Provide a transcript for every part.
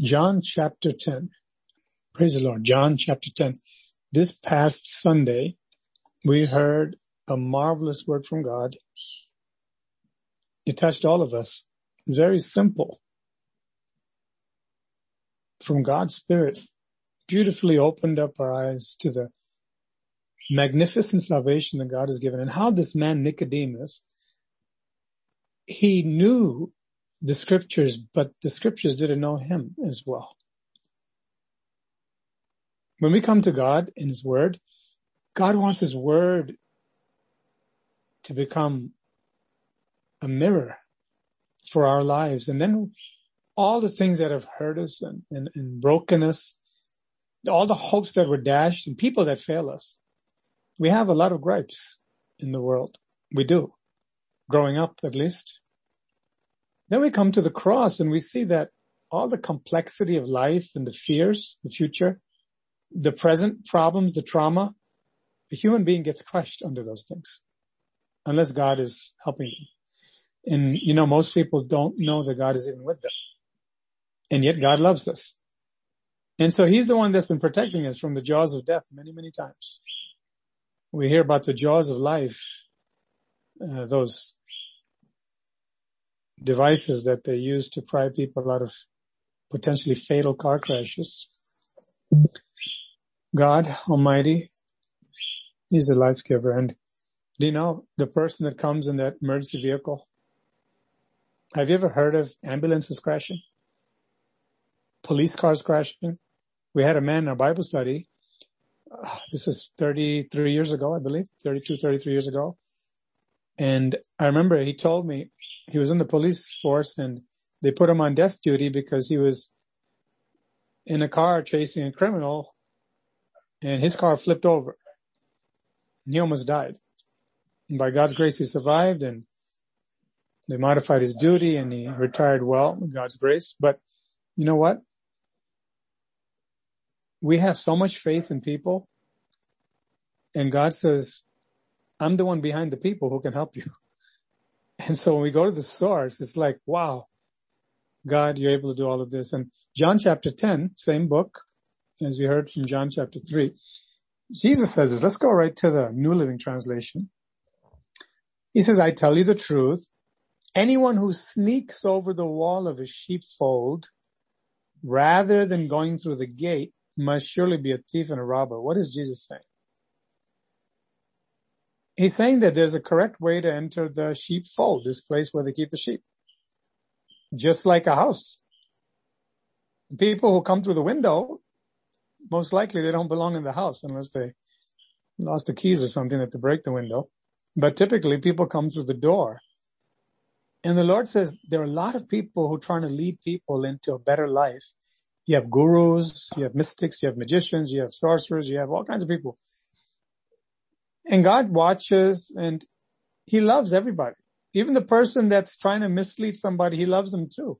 John chapter 10. Praise the Lord. John chapter 10. This past Sunday, we heard a marvelous word from God. It touched all of us. Very simple. From God's Spirit, beautifully opened up our eyes to the magnificent salvation that God has given and how this man Nicodemus, he knew the scriptures, but the scriptures didn't know him as well. When we come to God in his word, God wants his word to become a mirror for our lives. And then all the things that have hurt us and, and, and broken us, all the hopes that were dashed and people that fail us. We have a lot of gripes in the world. We do. Growing up, at least. Then we come to the cross and we see that all the complexity of life and the fears, the future, the present problems, the trauma, the human being gets crushed under those things unless God is helping them. And you know, most people don't know that God is even with them. And yet God loves us. And so he's the one that's been protecting us from the jaws of death many, many times. We hear about the jaws of life, uh, those devices that they use to pry people out of potentially fatal car crashes. God Almighty is a life giver. And do you know the person that comes in that emergency vehicle? Have you ever heard of ambulances crashing? Police cars crashing? We had a man in our Bible study. Uh, this is 33 years ago, I believe, 32, 33 years ago. And I remember he told me he was in the police force and they put him on death duty because he was in a car chasing a criminal and his car flipped over and he almost died. And by God's grace, he survived and they modified his duty and he retired well God's grace. But you know what? We have so much faith in people and God says, I'm the one behind the people who can help you. And so when we go to the source, it's like, wow, God, you're able to do all of this. And John chapter 10, same book as we heard from John chapter 3. Jesus says this. Let's go right to the New Living Translation. He says, I tell you the truth. Anyone who sneaks over the wall of a sheepfold rather than going through the gate must surely be a thief and a robber. What is Jesus saying? He's saying that there's a correct way to enter the sheepfold, this place where they keep the sheep. Just like a house. People who come through the window, most likely they don't belong in the house unless they lost the keys or something that to break the window. But typically people come through the door. And the Lord says there are a lot of people who are trying to lead people into a better life. You have gurus, you have mystics, you have magicians, you have sorcerers, you have all kinds of people and God watches and he loves everybody. Even the person that's trying to mislead somebody, he loves them too.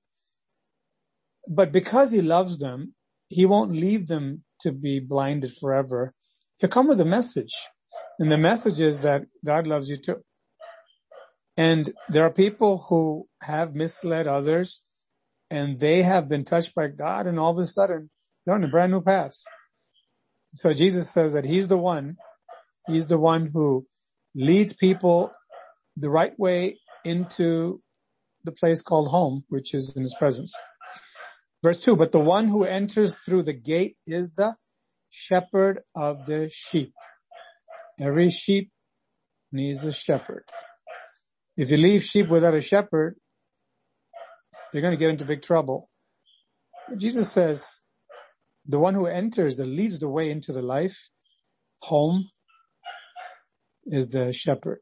But because he loves them, he won't leave them to be blinded forever. He'll come with a message. And the message is that God loves you too. And there are people who have misled others and they have been touched by God and all of a sudden they're on a brand new path. So Jesus says that he's the one He's the one who leads people the right way into the place called home, which is in his presence. Verse two, but the one who enters through the gate is the shepherd of the sheep. Every sheep needs a shepherd. If you leave sheep without a shepherd, you're going to get into big trouble. Jesus says, the one who enters, that leads the way into the life, home, is the shepherd.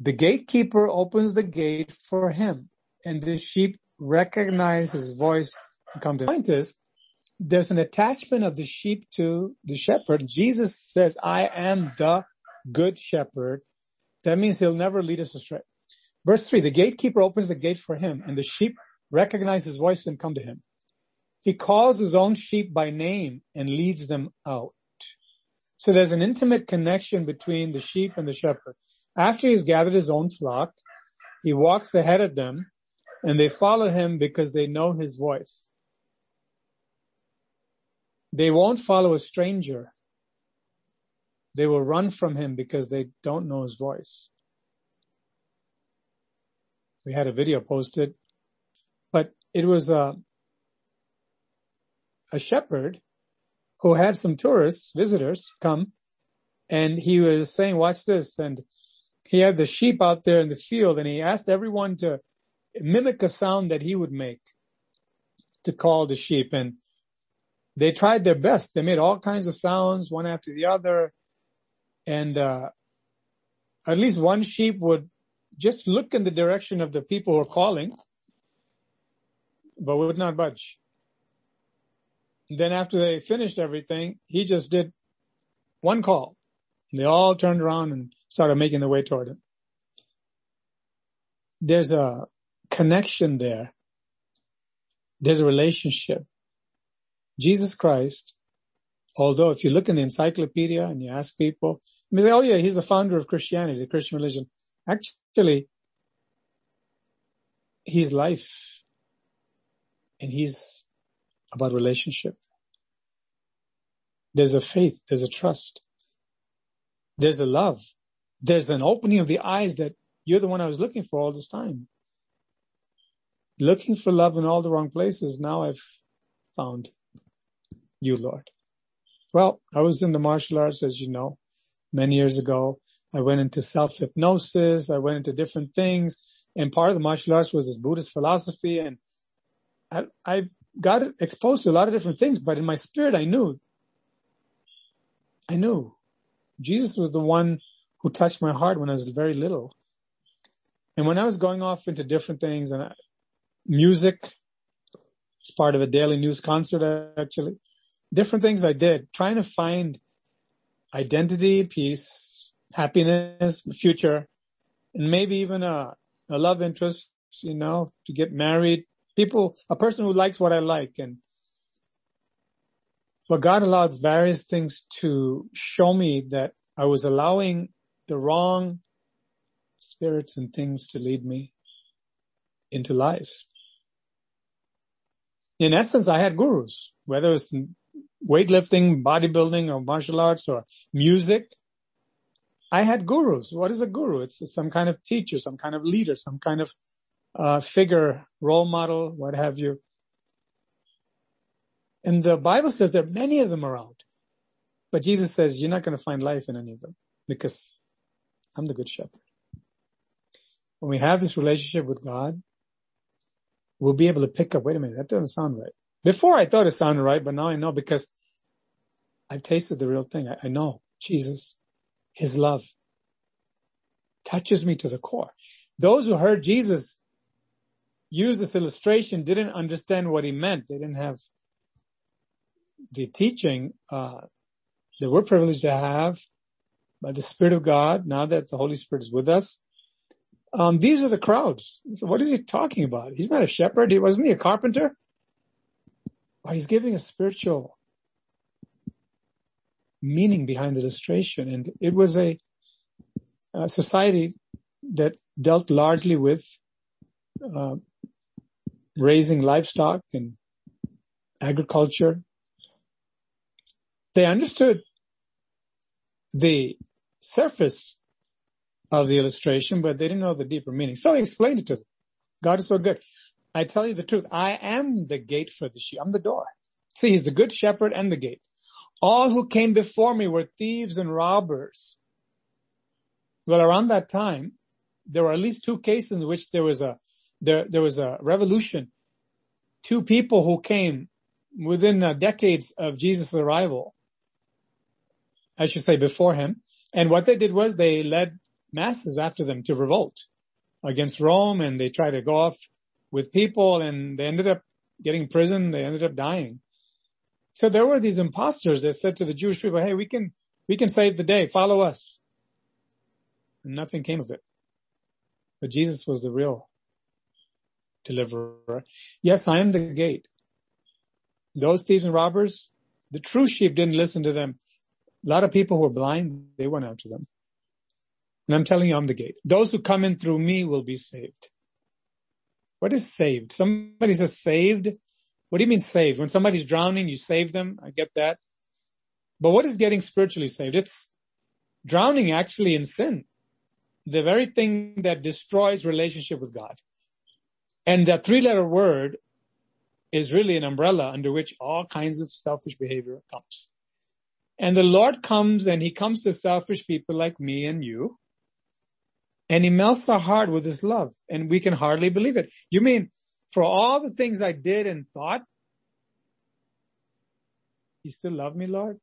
The gatekeeper opens the gate for him and the sheep recognize his voice and come to. Him. The point is, there's an attachment of the sheep to the shepherd. Jesus says, I am the good shepherd. That means he'll never lead us astray. Verse three, the gatekeeper opens the gate for him and the sheep recognize his voice and come to him. He calls his own sheep by name and leads them out. So there's an intimate connection between the sheep and the shepherd. After he's gathered his own flock, he walks ahead of them and they follow him because they know his voice. They won't follow a stranger. They will run from him because they don't know his voice. We had a video posted, but it was a, a shepherd who had some tourists, visitors come and he was saying, watch this. And he had the sheep out there in the field and he asked everyone to mimic a sound that he would make to call the sheep. And they tried their best. They made all kinds of sounds, one after the other. And, uh, at least one sheep would just look in the direction of the people who are calling, but would not budge. Then after they finished everything, he just did one call. They all turned around and started making their way toward him. There's a connection there. There's a relationship. Jesus Christ, although if you look in the encyclopedia and you ask people, they say, oh yeah, he's the founder of Christianity, the Christian religion. Actually, he's life and he's about relationship. There's a faith, there's a trust, there's a love, there's an opening of the eyes that you're the one I was looking for all this time. Looking for love in all the wrong places. Now I've found you, Lord. Well, I was in the martial arts, as you know, many years ago. I went into self-hypnosis. I went into different things. And part of the martial arts was this Buddhist philosophy. And I, I got exposed to a lot of different things, but in my spirit, I knew, I knew Jesus was the one who touched my heart when I was very little. And when I was going off into different things and I, music, it's part of a daily news concert actually, different things I did, trying to find identity, peace, happiness, future, and maybe even a, a love interest, you know, to get married. People, a person who likes what I like and but God allowed various things to show me that I was allowing the wrong spirits and things to lead me into lies. In essence, I had gurus, whether it's weightlifting, bodybuilding, or martial arts, or music. I had gurus. What is a guru? It's, some kind of teacher, some kind of leader, some kind of uh, figure, role model, what have you. And the Bible says there are many of them around. But Jesus says you're not going to find life in any of them because I'm the good shepherd. When we have this relationship with God, we'll be able to pick up, wait a minute, that doesn't sound right. Before I thought it sounded right, but now I know because I've tasted the real thing. I, I know Jesus his love touches me to the core. Those who heard Jesus use this illustration didn't understand what he meant. They didn't have the teaching uh, that we're privileged to have by the Spirit of God. Now that the Holy Spirit is with us, um, these are the crowds. So what is he talking about? He's not a shepherd. He wasn't he a carpenter? Well, he's giving a spiritual meaning behind the illustration. And it was a, a society that dealt largely with uh, raising livestock and agriculture. They understood the surface of the illustration, but they didn't know the deeper meaning. So I explained it to them. God is so good. I tell you the truth. I am the gate for the sheep. I'm the door. See, he's the good shepherd and the gate. All who came before me were thieves and robbers. Well, around that time, there were at least two cases in which there was a, there, there was a revolution. Two people who came within decades of Jesus' arrival. I should say before him. And what they did was they led masses after them to revolt against Rome and they tried to go off with people and they ended up getting prison. They ended up dying. So there were these imposters that said to the Jewish people, hey, we can, we can save the day. Follow us. And nothing came of it. But Jesus was the real deliverer. Yes, I am the gate. Those thieves and robbers, the true sheep didn't listen to them. A lot of people who were blind, they went after them. And I'm telling you, I'm the gate. Those who come in through me will be saved. What is saved? Somebody says saved What do you mean saved? When somebody's drowning, you save them. I get that. But what is getting spiritually saved? It's drowning actually in sin. The very thing that destroys relationship with God. And that three letter word is really an umbrella under which all kinds of selfish behavior comes. And the Lord comes and he comes to selfish people like me and you. And he melts our heart with his love and we can hardly believe it. You mean for all the things I did and thought, you still love me, Lord?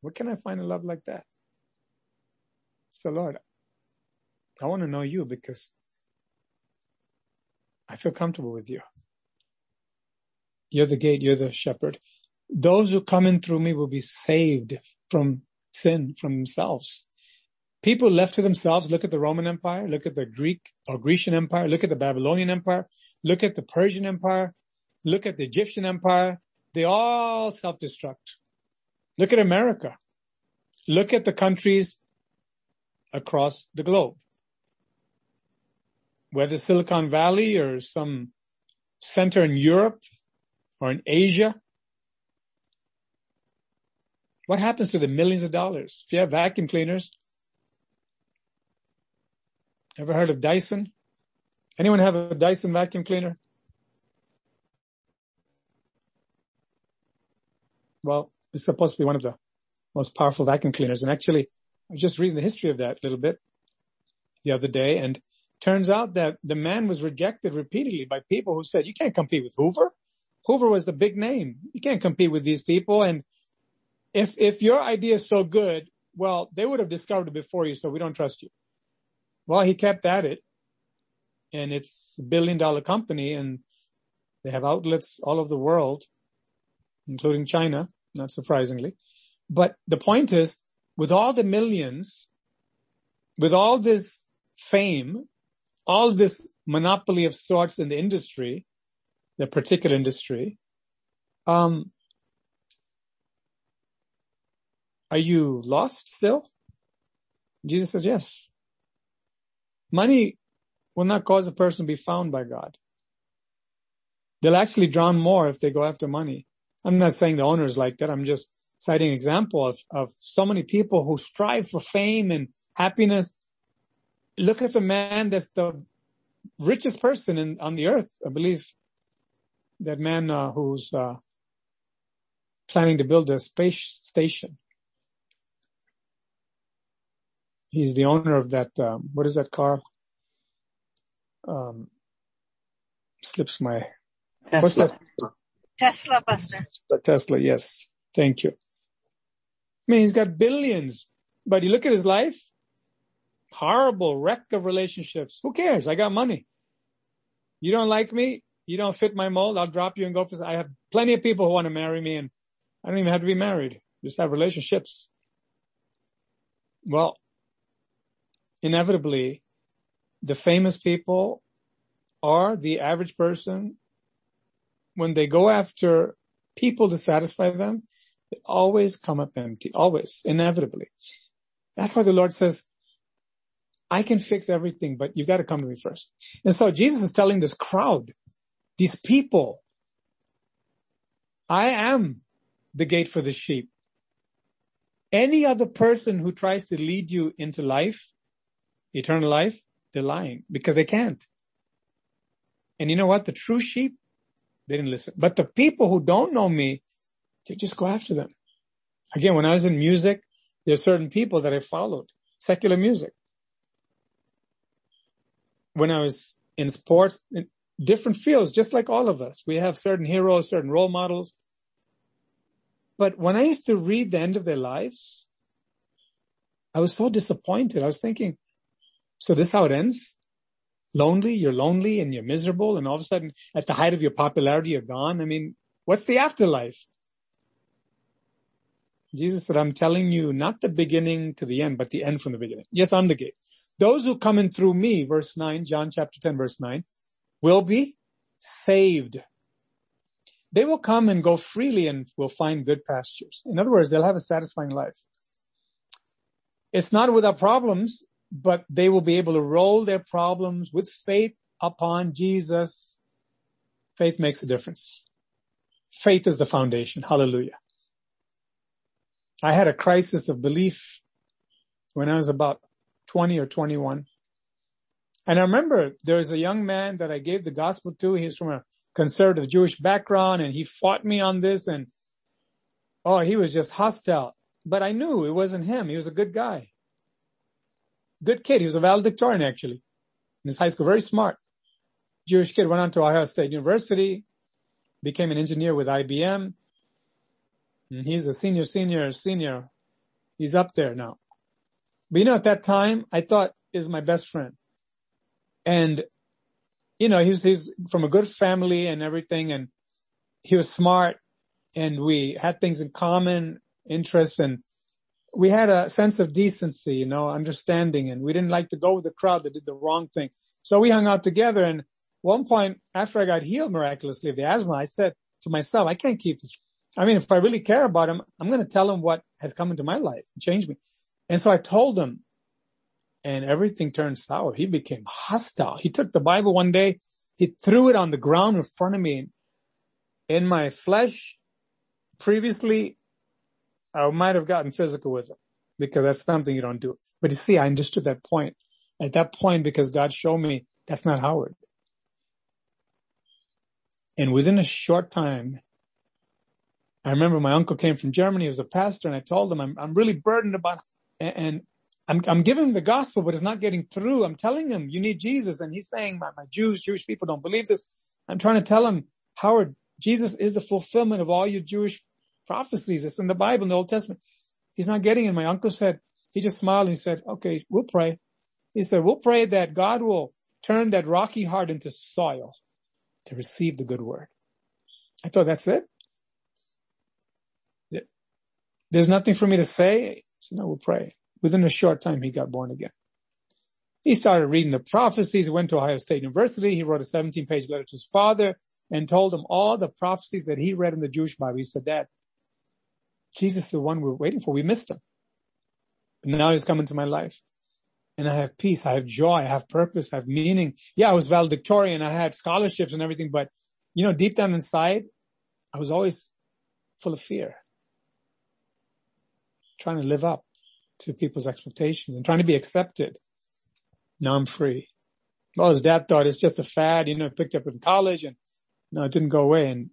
Where can I find a love like that? So Lord, I want to know you because I feel comfortable with you. You're the gate. You're the shepherd. Those who come in through me will be saved from sin, from themselves. People left to themselves, look at the Roman Empire, look at the Greek or Grecian Empire, look at the Babylonian Empire, look at the Persian Empire, look at the Egyptian Empire. They all self-destruct. Look at America. Look at the countries across the globe. Whether Silicon Valley or some center in Europe or in Asia. What happens to the millions of dollars? If you have vacuum cleaners, Ever heard of Dyson? Anyone have a Dyson vacuum cleaner? Well, it's supposed to be one of the most powerful vacuum cleaners. And actually, I was just reading the history of that a little bit the other day and turns out that the man was rejected repeatedly by people who said, you can't compete with Hoover. Hoover was the big name. You can't compete with these people. And if, if your idea is so good, well, they would have discovered it before you. So we don't trust you. Well, he kept at it and it's a billion dollar company and they have outlets all over the world, including China, not surprisingly. But the point is, with all the millions, with all this fame, all this monopoly of sorts in the industry, the particular industry, um, are you lost still? Jesus says, yes. Money will not cause a person to be found by God. They'll actually drown more if they go after money. I'm not saying the owner is like that. I'm just citing example of, of so many people who strive for fame and happiness. Look at the man that's the richest person in, on the earth. I believe that man uh, who's uh, planning to build a space station. He's the owner of that. Um, what is that car? Um, slips my. Tesla. What's that? Tesla, Buster. Tesla, yes. Thank you. I mean, he's got billions, but you look at his life, horrible wreck of relationships. Who cares? I got money. You don't like me. You don't fit my mold. I'll drop you and go for, I have plenty of people who want to marry me and I don't even have to be married. Just have relationships. Well, inevitably the famous people are the average person. When they go after people to satisfy them, they always come up empty, always, inevitably. That's why the Lord says, I can fix everything, but you've got to come to me first. And so Jesus is telling this crowd, these people, I am the gate for the sheep. Any other person who tries to lead you into life eternal life, they're lying because they can't. And you know what? The true sheep, they didn't listen. But the people who don't know me, they just go after them. Again, when I was in music, there's certain people that I followed. Secular music. When I was in sports, in different fields, just like all of us, we have certain heroes, certain role models. But when I used to read the end of their lives, I was so disappointed. I was thinking, so this is how it ends. Lonely, you're lonely and you're miserable and all of a sudden at the height of your popularity, you're gone. I mean, what's the afterlife? Jesus said, I'm telling you not the beginning to the end, but the end from the beginning. Yes, I'm the gate. Those who come in through me, verse nine, John chapter 10, verse nine, will be saved. They will come and go freely and will find good pastures. In other words, they'll have a satisfying life. It's not without problems but they will be able to roll their problems with faith upon Jesus. Faith makes a difference. faith is the foundation. Hallelujah. I had a crisis of belief when I was about 20 or 21. And I remember there was a young man that I gave the gospel to. He's from a conservative Jewish background and he fought me on this and oh, he was just hostile. But I knew it wasn't him. He was a good guy. Good kid. He was a valedictorian actually in his high school. Very smart. Jewish kid went on to Ohio State University, became an engineer with IBM. And he's a senior, senior, senior. He's up there now. But you know, at that time, I thought is my best friend. And, you know, he's, he's from a good family and everything. And he was smart and we had things in common, interests and we had a sense of decency, you know, understanding and we didn't like to go with the crowd that did the wrong thing. So we hung out together and one point after I got healed miraculously of the asthma, I said to myself, I can't keep this. I mean, if I really care about him, I'm going to tell him what has come into my life and change me. And so I told him and everything turned sour. He became hostile. He took the Bible one day, he threw it on the ground in front of me. In my flesh, previously, I might have gotten physical with him because that's something you don't do. But you see, I understood that point at that point because God showed me that's not Howard. And within a short time, I remember my uncle came from Germany. He was a pastor and I told him I'm, I'm really burdened about, and, I'm, I'm giving him the gospel, but it's not getting through. I'm telling him you need Jesus. And he's saying my, my Jews, Jewish people don't believe this. I'm trying to tell him, Howard, Jesus is the fulfillment of all your Jewish prophecies. It's in the Bible, in the Old Testament. He's not getting it. My uncle said, he just smiled and he said, okay, we'll pray. He said, we'll pray that God will turn that rocky heart into soil to receive the good word. I thought that's it. There's nothing for me to say. So no, we'll pray. Within a short time, he got born again. He started reading the prophecies. He went to Ohio State University. He wrote a 17 page letter to his father and told him all the prophecies that he read in the Jewish Bible. He said, Dad, Jesus is the one we're waiting for. We missed him. But now he's come into my life and I have peace. I have joy. I have purpose. I have meaning. Yeah, I was valedictorian. I had scholarships and everything, but you know, deep down inside, I was always full of fear, trying to live up to people's expectations and trying to be accepted. Now I'm free. Well, his dad thought it's just a fad, you know, picked up in college and no, it didn't go away and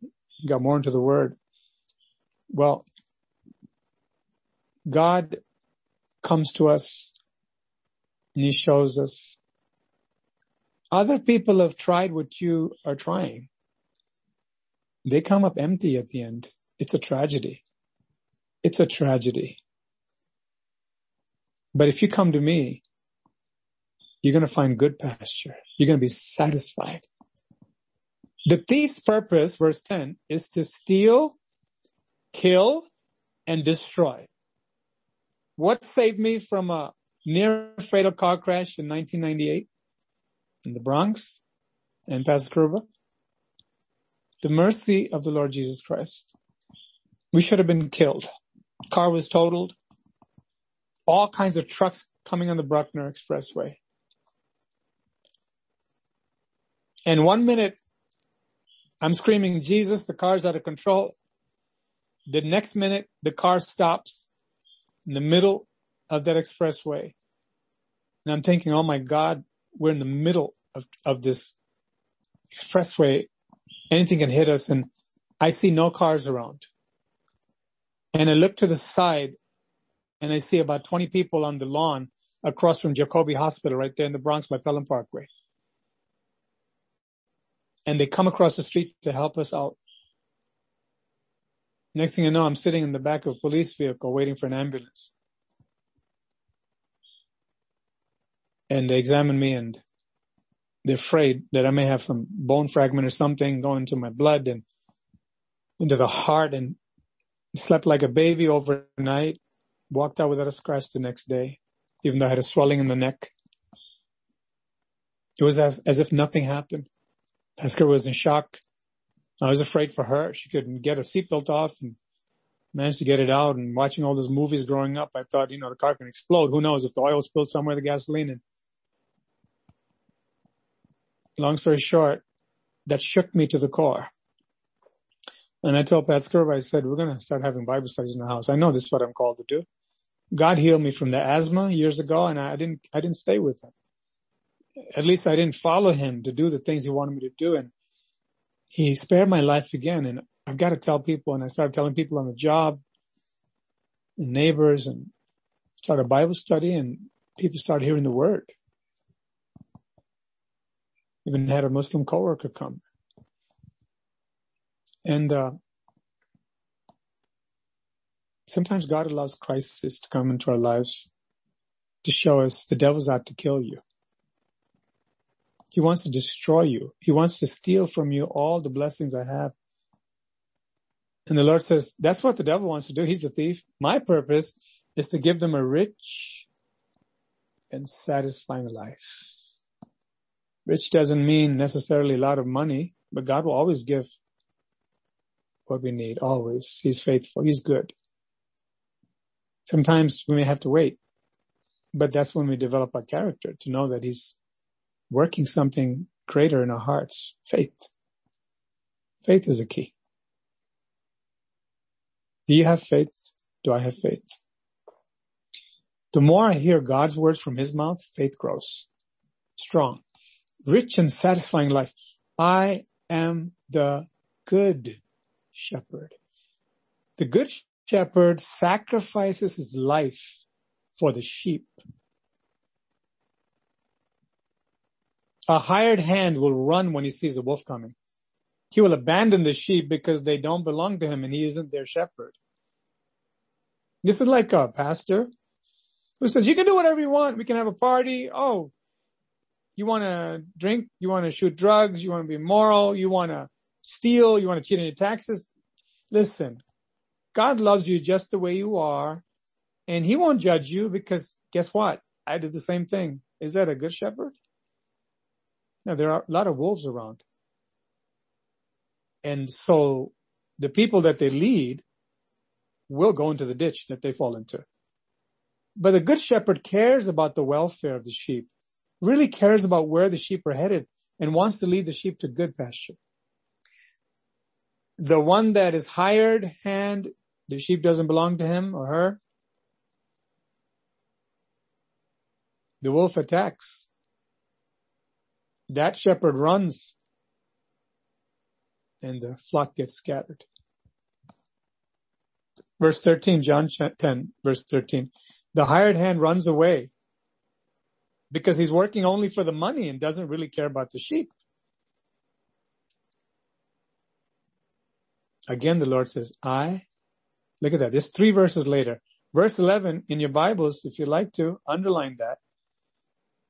got more into the word. Well, God comes to us and he shows us other people have tried what you are trying. They come up empty at the end. It's a tragedy. It's a tragedy. But if you come to me, you're going to find good pasture. You're going to be satisfied. The thief's purpose, verse 10, is to steal, kill, and destroy. What saved me from a near fatal car crash in 1998 in the Bronx and Pascagoula? The mercy of the Lord Jesus Christ. We should have been killed. Car was totaled all kinds of trucks coming on the Bruckner Expressway. And one minute I'm screaming, Jesus, the car's out of control. The next minute the car stops in the middle of that expressway. And I'm thinking, oh my God, we're in the middle of, of this expressway. Anything can hit us and I see no cars around. And I look to the side and I see about 20 people on the lawn across from Jacobi Hospital right there in the Bronx by Pelham Parkway. And they come across the street to help us out. Next thing you know, I'm sitting in the back of a police vehicle waiting for an ambulance. And they examine me and they're afraid that I may have some bone fragment or something going into my blood and into the heart and slept like a baby overnight walked out without a scratch the next day, even though I had a swelling in the neck. It was as, as if nothing happened. Pascal was in shock. I was afraid for her. She couldn't get her seatbelt off and managed to get it out and watching all those movies growing up, I thought, you know, the car can explode. Who knows if the oil spilled somewhere, the gasoline and long story short, that shook me to the core. And I told Pastor, I said, we're going to start having Bible studies in the house. I know this is what I'm called to do. God healed me from the asthma years ago and I didn't, I didn't stay with him. At least I didn't follow him to do the things he wanted me to do. And he spared my life again. And I've got to tell people, and I started telling people on the job and neighbors and started Bible study and people started hearing the word. Even had a Muslim coworker come. And, uh, sometimes God allows crisis to come into our lives to show us the devil's out to kill you. He wants to destroy you. He wants to steal from you all the blessings I have. And the Lord says, that's what the devil wants to do. He's the thief. My purpose is to give them a rich and satisfying life. Rich doesn't mean necessarily a lot of money, but God will always give what we need. Always. He's faithful. He's good. Sometimes we may have to wait, but that's when we develop our character to know that he's working something greater in our hearts. Faith. Faith is the key. Do you have faith? Do I have faith? The more I hear God's words from his mouth, faith grows. Strong. Rich and satisfying life. I am the good shepherd. The good shepherd sacrifices his life for the sheep. A hired hand will run when he sees a wolf coming. He will abandon the sheep because they don't belong to him and he isn't their shepherd. This is like a pastor who says, you can do whatever you want. We can have a party. Oh, you want to drink? You want to shoot drugs? You want to be moral? You want to steal? You want to cheat on your taxes? Listen, God loves you just the way you are and he won't judge you because guess what? I did the same thing. Is that a good shepherd? Now there are a lot of wolves around. And so the people that they lead will go into the ditch that they fall into. But the good shepherd cares about the welfare of the sheep, really cares about where the sheep are headed and wants to lead the sheep to good pasture. The one that is hired hand, the sheep doesn't belong to him or her. The wolf attacks that shepherd runs and the flock gets scattered. Verse 13, John 10, verse 13. The hired hand runs away because he's working only for the money and doesn't really care about the sheep. Again, the Lord says, I, look at that. There's three verses later. Verse 11 in your Bibles, if you like to, underline that.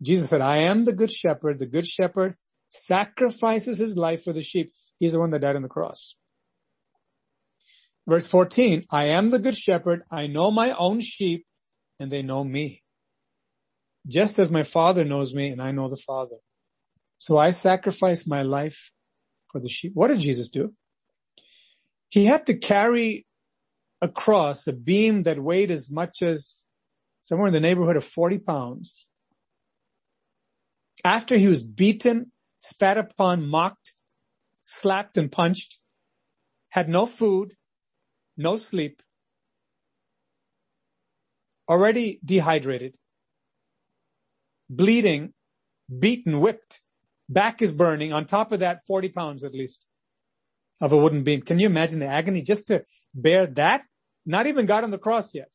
Jesus said, I am the good shepherd. The good shepherd sacrifices his life for the sheep. He's the one that died on the cross. Verse 14, I am the good shepherd. I know my own sheep and they know me. Just as my father knows me and I know the father. So I sacrifice my life for the sheep. What did Jesus do? He had to carry across a beam that weighed as much as somewhere in the neighborhood of 40 pounds after he was beaten, spat upon, mocked, slapped and punched, had no food, no sleep, already dehydrated, bleeding, beaten, whipped, back is burning, on top of that 40 pounds at least of a wooden beam. Can you imagine the agony just to bear that? Not even got on the cross yet.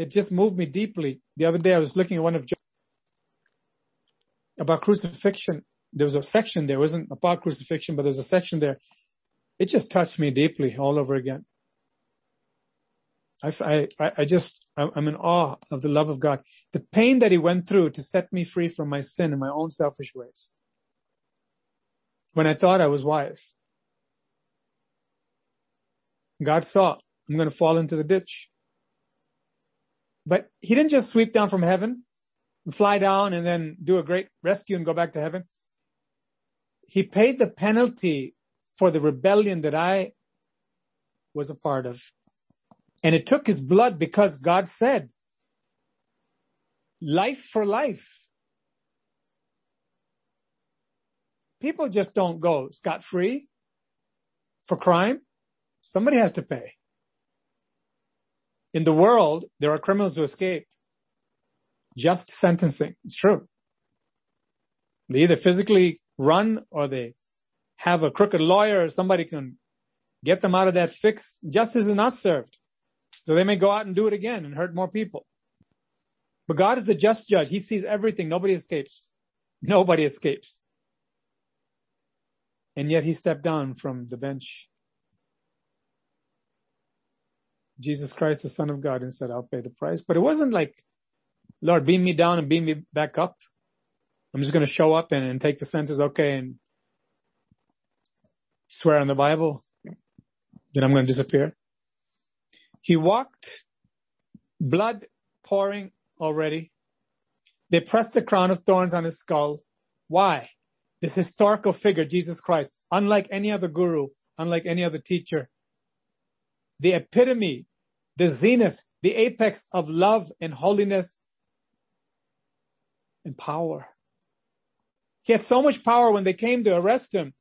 it just moved me deeply. The other day I was looking at one of about crucifixion. There was a section there, it wasn't about crucifixion, but there's a section there. It just touched me deeply all over again. I, I, I just, I'm in awe of the love of God. The pain that he went through to set me free from my sin and my own selfish ways. When I thought I was wise. God saw, I'm going to fall into the ditch. But he didn't just sweep down from heaven, fly down and then do a great rescue and go back to heaven. He paid the penalty for the rebellion that I was a part of. And it took his blood because God said, life for life. people just don't go scot free for crime. Somebody has to pay. In the world, there are criminals who escape. Just sentencing. It's true. They either physically run or they have a crooked lawyer or somebody can get them out of that fix. Justice is not served. So they may go out and do it again and hurt more people. But God is the just judge. He sees everything. Nobody escapes. Nobody escapes. And yet he stepped down from the bench. Jesus Christ, the son of God, and said, I'll pay the price. But it wasn't like, Lord, beam me down and beam me back up. I'm just going to show up and, and take the sentence. Okay. And swear on the Bible. Then I'm going to disappear. He walked blood pouring already. They pressed the crown of thorns on his skull. Why? This historical figure, Jesus Christ, unlike any other guru, unlike any other teacher, the epitome, the zenith, the apex of love and holiness and power. He had so much power when they came to arrest him.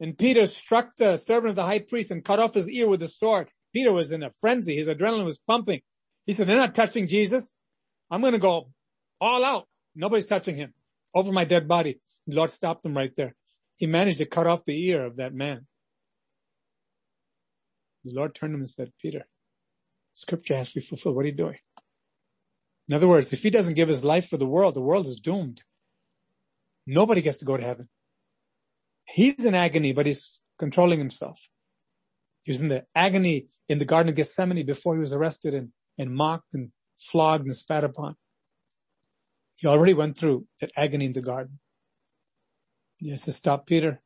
And Peter struck the servant of the high priest and cut off his ear with a sword. Peter was in a frenzy. His adrenaline was pumping. He said, they're not touching Jesus. I'm going to go all out. Nobody's touching him over my dead body. The Lord stopped him right there. He managed to cut off the ear of that man. The Lord turned to him and said, Peter, scripture has to be fulfilled. What are you doing? In other words, if he doesn't give his life for the world, the world is doomed. Nobody gets to go to heaven. He's in agony, but he's controlling himself. He was in the agony in the Garden of Gethsemane before he was arrested and, and mocked and flogged and spat upon. He already went through that agony in the garden. He has to stop Peter.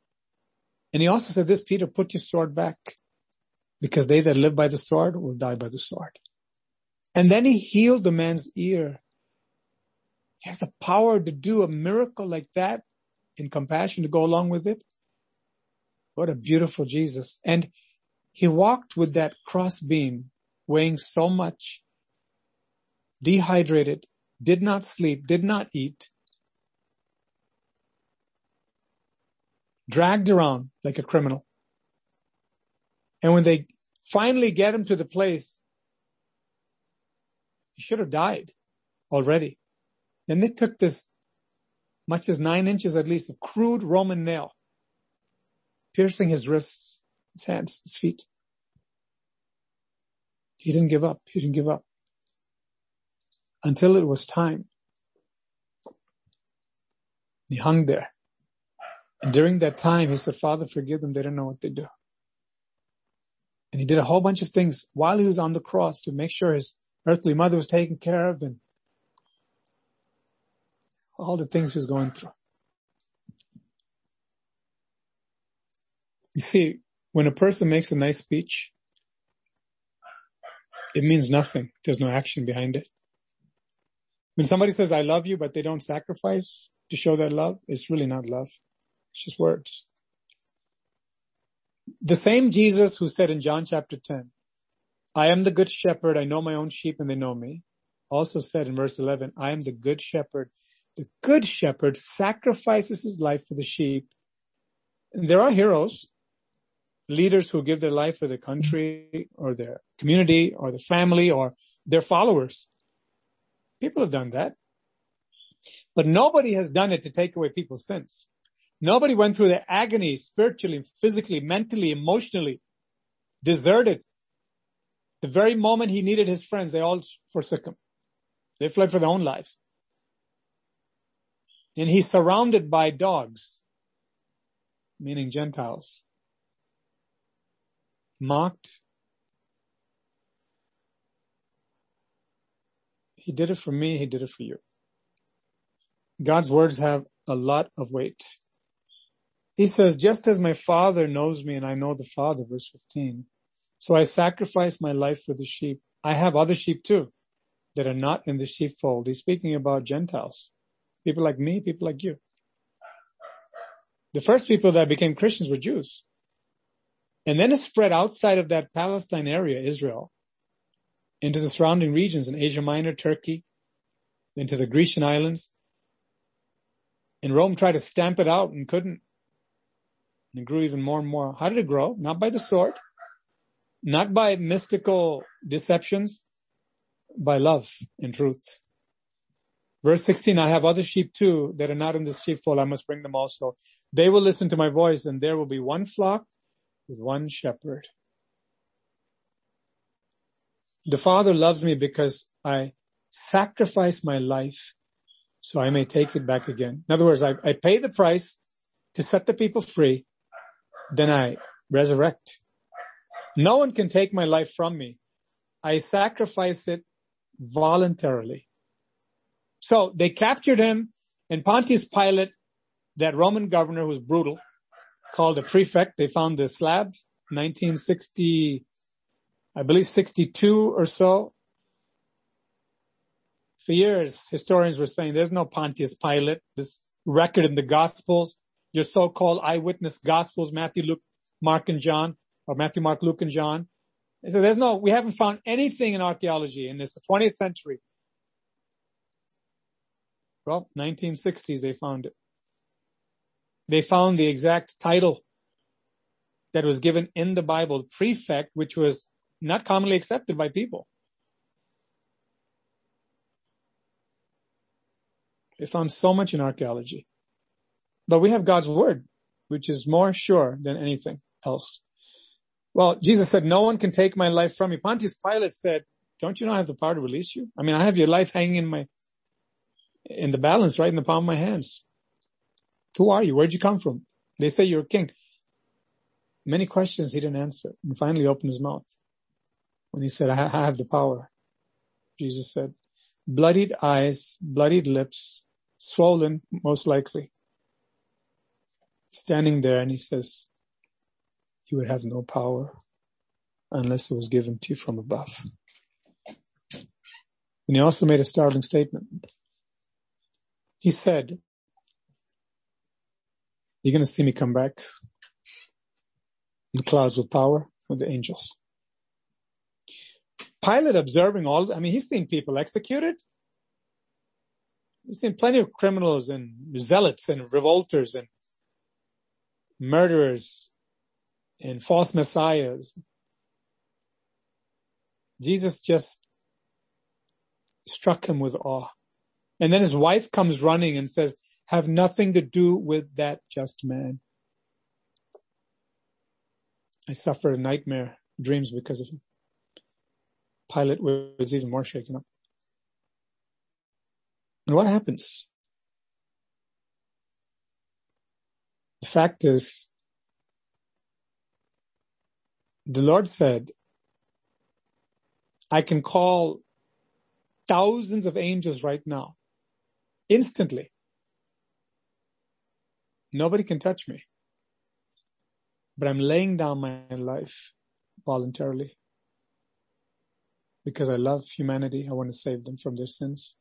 And he also said this, Peter, put your sword back because they that live by the sword will die by the sword. And then he healed the man's ear. He has the power to do a miracle like that in compassion to go along with it. What a beautiful Jesus. And he walked with that cross beam weighing so much dehydrated, did not sleep, did not eat, dragged around like a criminal. And when they finally get him to the place, he should have died already. Then they took this much as nine inches at least of crude Roman nail, piercing his wrists, his hands, his feet. He didn't give up. He didn't give up until it was time. He hung there. And during that time, he said, Father, forgive them. They don't know what they do. And he did a whole bunch of things while he was on the cross to make sure his earthly mother was taken care of and all the things he was going through. You see, when a person makes a nice speech, it means nothing. There's no action behind it. When somebody says, I love you, but they don't sacrifice to show that love, it's really not love. It's just words. The same Jesus who said in John chapter 10, I am the good shepherd. I know my own sheep and they know me. Also said in verse 11, I am the good shepherd. The good shepherd sacrifices his life for the sheep. And there are heroes, leaders who give their life for the country or their community or their family or their followers. People have done that. But nobody has done it to take away people's sins. Nobody went through the agony spiritually, physically, mentally, emotionally, deserted. The very moment he needed his friends, they all forsook him. They fled for their own lives. And he's surrounded by dogs, meaning Gentiles, mocked, He did it for me. He did it for you. God's words have a lot of weight. He says, just as my father knows me and I know the father, verse 15. So I sacrifice my life for the sheep. I have other sheep too that are not in the sheepfold. He's speaking about Gentiles. People like me, people like you. The first people that became Christians were Jews. And then it spread outside of that Palestine area, Israel, into the surrounding regions in Asia Minor, Turkey, into the Grecian islands. And Rome tried to stamp it out and couldn't And it grew even more and more. How did it grow? Not by the sword, not by mystical deceptions, by love and truth. Verse 16, I have other sheep too that are not in this sheepfold. I must bring them also. They will listen to my voice and there will be one flock with one shepherd. The Father loves me because I sacrifice my life so I may take it back again. In other words, I, I pay the price to set the people free, then I resurrect. No one can take my life from me. I sacrifice it voluntarily. So they captured him and Pontius Pilate, that Roman governor who was brutal, called a prefect. They found the slab, 1960, I believe 62 or so. For years, historians were saying there's no Pontius Pilate. This record in the Gospels, your so-called eyewitness Gospels, Matthew, Luke, Mark, and John, or Matthew, Mark, Luke, and John. They said there's no, we haven't found anything in archaeology, and it's the 20th century. Well, 1960s they found it. They found the exact title that was given in the Bible, prefect, which was not commonly accepted by people. They found so much in archaeology. But we have God's word, which is more sure than anything else. Well, Jesus said, no one can take my life from me. Pontius Pilate said, don't you know I have the power to release you? I mean, I have your life hanging in my, in the balance right in the palm of my hands. Who are you? Where'd you come from? They say you're a king. Many questions he didn't answer and finally opened his mouth when he said, I have the power. Jesus said, bloodied eyes, bloodied lips, swollen most likely. Standing there and he says, you would have no power unless it was given to you from above. And he also made a startling statement. He said, you're going to see me come back in clouds with power with the angels. Pilate observing all, I mean, he's seen people executed. He's seen plenty of criminals and zealots and revolters and murderers and false messiahs. Jesus just struck him with awe. And then his wife comes running and says, have nothing to do with that just man. I suffered a nightmare dreams because of him. Pilate was even more shaken up. And what happens? The fact is, the Lord said, I can call thousands of angels right now, instantly. Nobody can touch me. But I'm laying down my life voluntarily because I love humanity. I want to save them from their sins.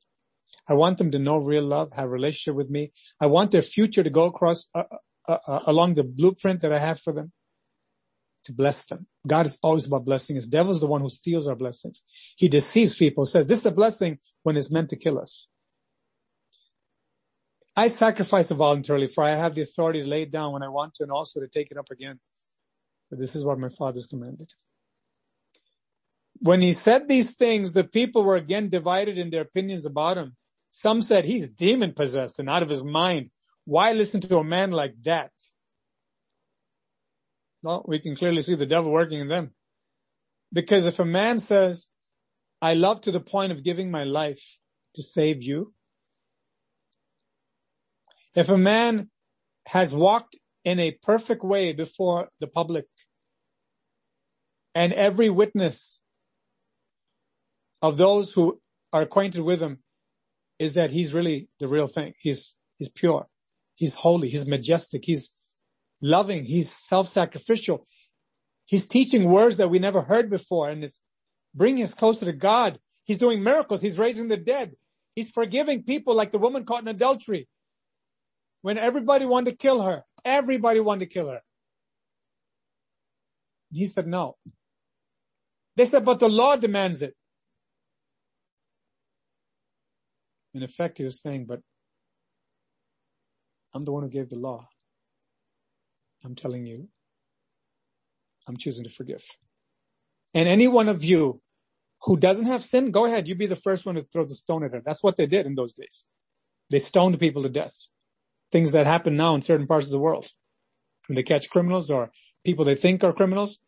I want them to know real love, have a relationship with me. I want their future to go across uh, uh, uh, along the blueprint that I have for them to bless them. God is always about blessing us. Devil is the one who steals our blessings. He deceives people, says this is a blessing when it's meant to kill us. I sacrifice it voluntarily for I have the authority to lay it down when I want to and also to take it up again. But this is what my father's commanded. When he said these things, the people were again divided in their opinions about him. Some said he's demon possessed and out of his mind. Why listen to a man like that? Well, we can clearly see the devil working in them. Because if a man says, I love to the point of giving my life to save you. If a man has walked in a perfect way before the public and every witness of those who are acquainted with him is that he's really the real thing. He's, he's pure. He's holy. He's majestic. He's loving. He's self-sacrificial. He's teaching words that we never heard before and it's bringing us closer to God. He's doing miracles. He's raising the dead. He's forgiving people like the woman caught in adultery. When everybody wanted to kill her, everybody wanted to kill her. He said no. They said, but the law demands it. In effect, he was saying, but I'm the one who gave the law. I'm telling you, I'm choosing to forgive. And any one of you who doesn't have sin, go ahead. You be the first one to throw the stone at her. That's what they did in those days. They stoned people to death. Things that happen now in certain parts of the world. When they catch criminals or people they think are criminals,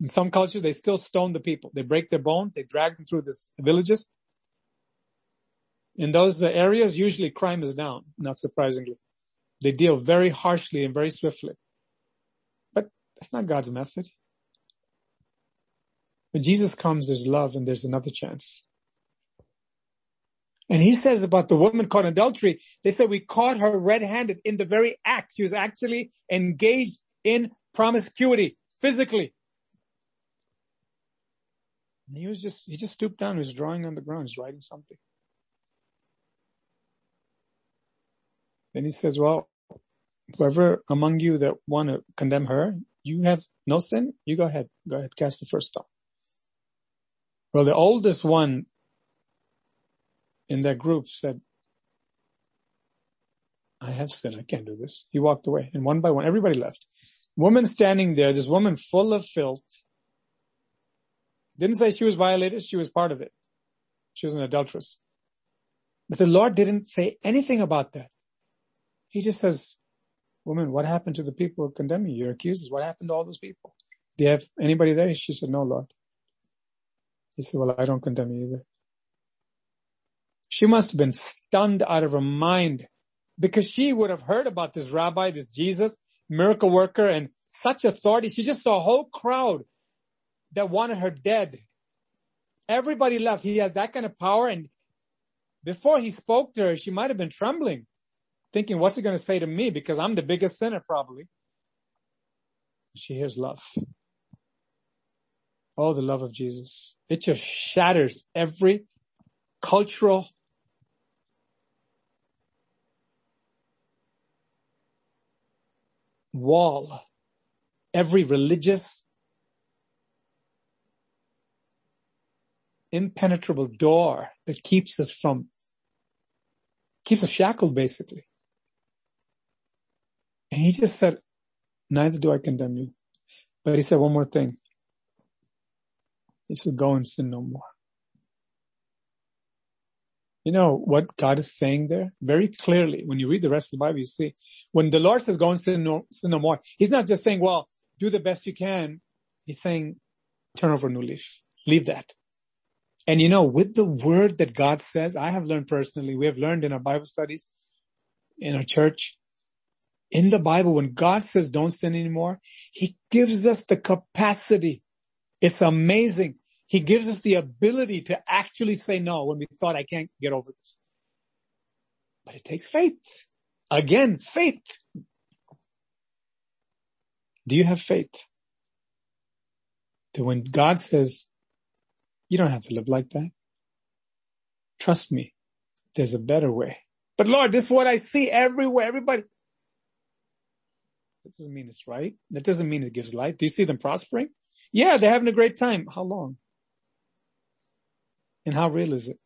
in some cultures, they still stone the people. They break their bones. They drag them through the villages. In those areas, usually crime is down, not surprisingly. They deal very harshly and very swiftly. But that's not God's method. When Jesus comes, there's love and there's another chance. And he says about the woman caught in adultery, they said we caught her red-handed in the very act. She was actually engaged in promiscuity, physically. And he was just, he just stooped down, he was drawing on the ground, he's writing something. Then he says, well, whoever among you that want to condemn her, you have no sin, you go ahead, go ahead, cast the first stone. Well, the oldest one in that group said, I have sin. I can't do this. He walked away and one by one, everybody left. Woman standing there, this woman full of filth. Didn't say she was violated. She was part of it. She was an adulteress. But the Lord didn't say anything about that. He just says, woman, what happened to the people who condemn you? Your accusers. What happened to all those people? Do you have anybody there? She said, no, Lord. He said, well, I don't condemn you either. She must have been stunned out of her mind because she would have heard about this rabbi, this Jesus, miracle worker and such authority. She just saw a whole crowd that wanted her dead. Everybody left. He has that kind of power. And before he spoke to her, she might have been trembling, thinking, what's he going to say to me? Because I'm the biggest sinner probably. She hears love. Oh, the love of Jesus. It just shatters every cultural wall, every religious impenetrable door that keeps us from, keeps us shackled basically. And he just said, neither do I condemn you. But he said one more thing. He said, go and sin no more. You know what God is saying there? Very clearly, when you read the rest of the Bible, you see, when the Lord says go and sin no, sin no more, He's not just saying, well, do the best you can. He's saying, turn over a new leaf. Leave that. And you know, with the word that God says, I have learned personally, we have learned in our Bible studies, in our church, in the Bible, when God says don't sin anymore, He gives us the capacity it's amazing. He gives us the ability to actually say no when we thought I can't get over this. But it takes faith. Again, faith. Do you have faith? That when God says, you don't have to live like that. Trust me, there's a better way. But Lord, this is what I see everywhere. Everybody. That doesn't mean it's right. That doesn't mean it gives life. Do you see them prospering? Yeah, they're having a great time. How long? And how real is it?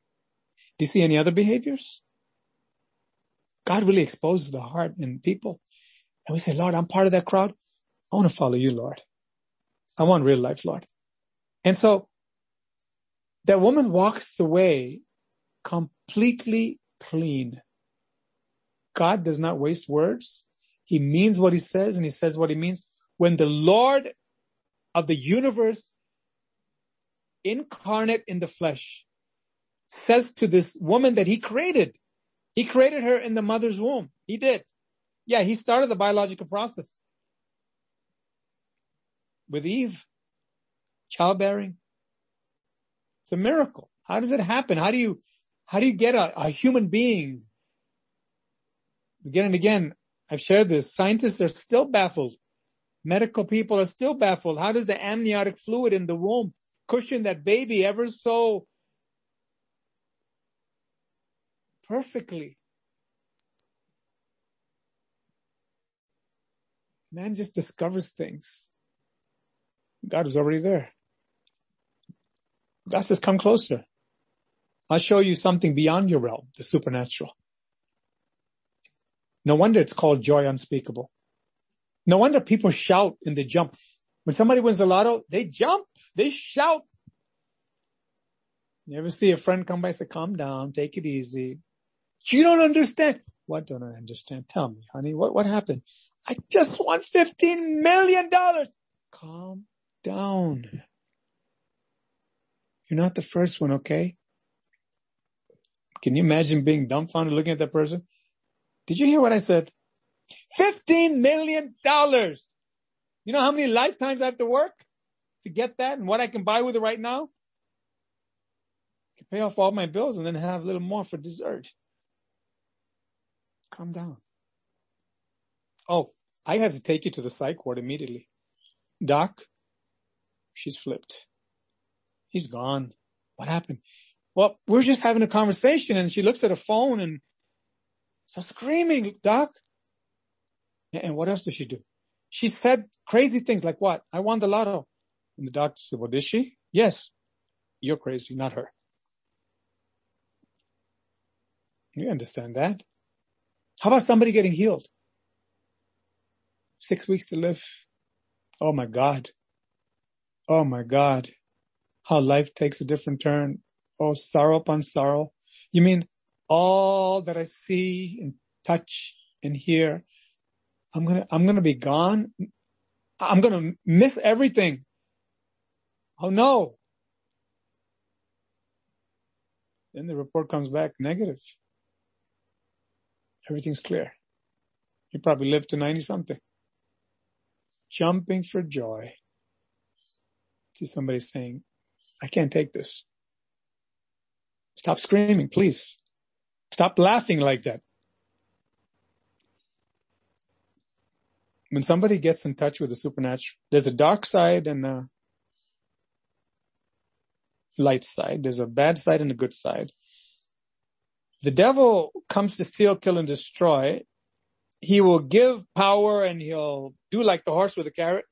Do you see any other behaviors? God really exposes the heart in people. And we say, Lord, I'm part of that crowd. I want to follow you, Lord. I want real life, Lord. And so that woman walks away completely clean. God does not waste words. He means what he says and he says what he means. When the Lord of the universe incarnate in the flesh says to this woman that he created, he created her in the mother's womb. He did. Yeah, he started the biological process with Eve, childbearing. It's a miracle. How does it happen? How do you, how do you get a, a human being? Again and again, I've shared this. Scientists are still baffled Medical people are still baffled. How does the amniotic fluid in the womb cushion that baby ever so perfectly? Man just discovers things. God is already there. God says, come closer. I'll show you something beyond your realm, the supernatural. No wonder it's called joy unspeakable. No wonder people shout and they jump. When somebody wins the lotto, they jump, they shout. You ever see a friend come by and say, calm down, take it easy. You don't understand. What don't I understand? Tell me, honey, what, what happened? I just won $15 million. Calm down. You're not the first one, okay? Can you imagine being dumbfounded looking at that person? Did you hear what I said? $15 million. You know how many lifetimes I have to work to get that and what I can buy with it right now? I can pay off all my bills and then have a little more for dessert. Calm down. Oh, I have to take you to the psych ward immediately. Doc, she's flipped. He's gone. What happened? Well, we're just having a conversation and she looks at her phone and starts screaming, Doc. And what else does she do? She said crazy things like what? I won the lotto. And the doctor said, well, did she? Yes. You're crazy, not her. You understand that? How about somebody getting healed? Six weeks to live. Oh my God. Oh my God. How life takes a different turn. Oh, sorrow upon sorrow. You mean all that I see and touch and hear I'm gonna, I'm gonna be gone. I'm gonna miss everything. Oh no. Then the report comes back negative. Everything's clear. You probably lived to 90 something. Jumping for joy. See somebody saying, I can't take this. Stop screaming, please. Stop laughing like that. when somebody gets in touch with the supernatural, there's a dark side and a light side. There's a bad side and a good side. The devil comes to steal, kill, and destroy. He will give power and he'll do like the horse with a carrot.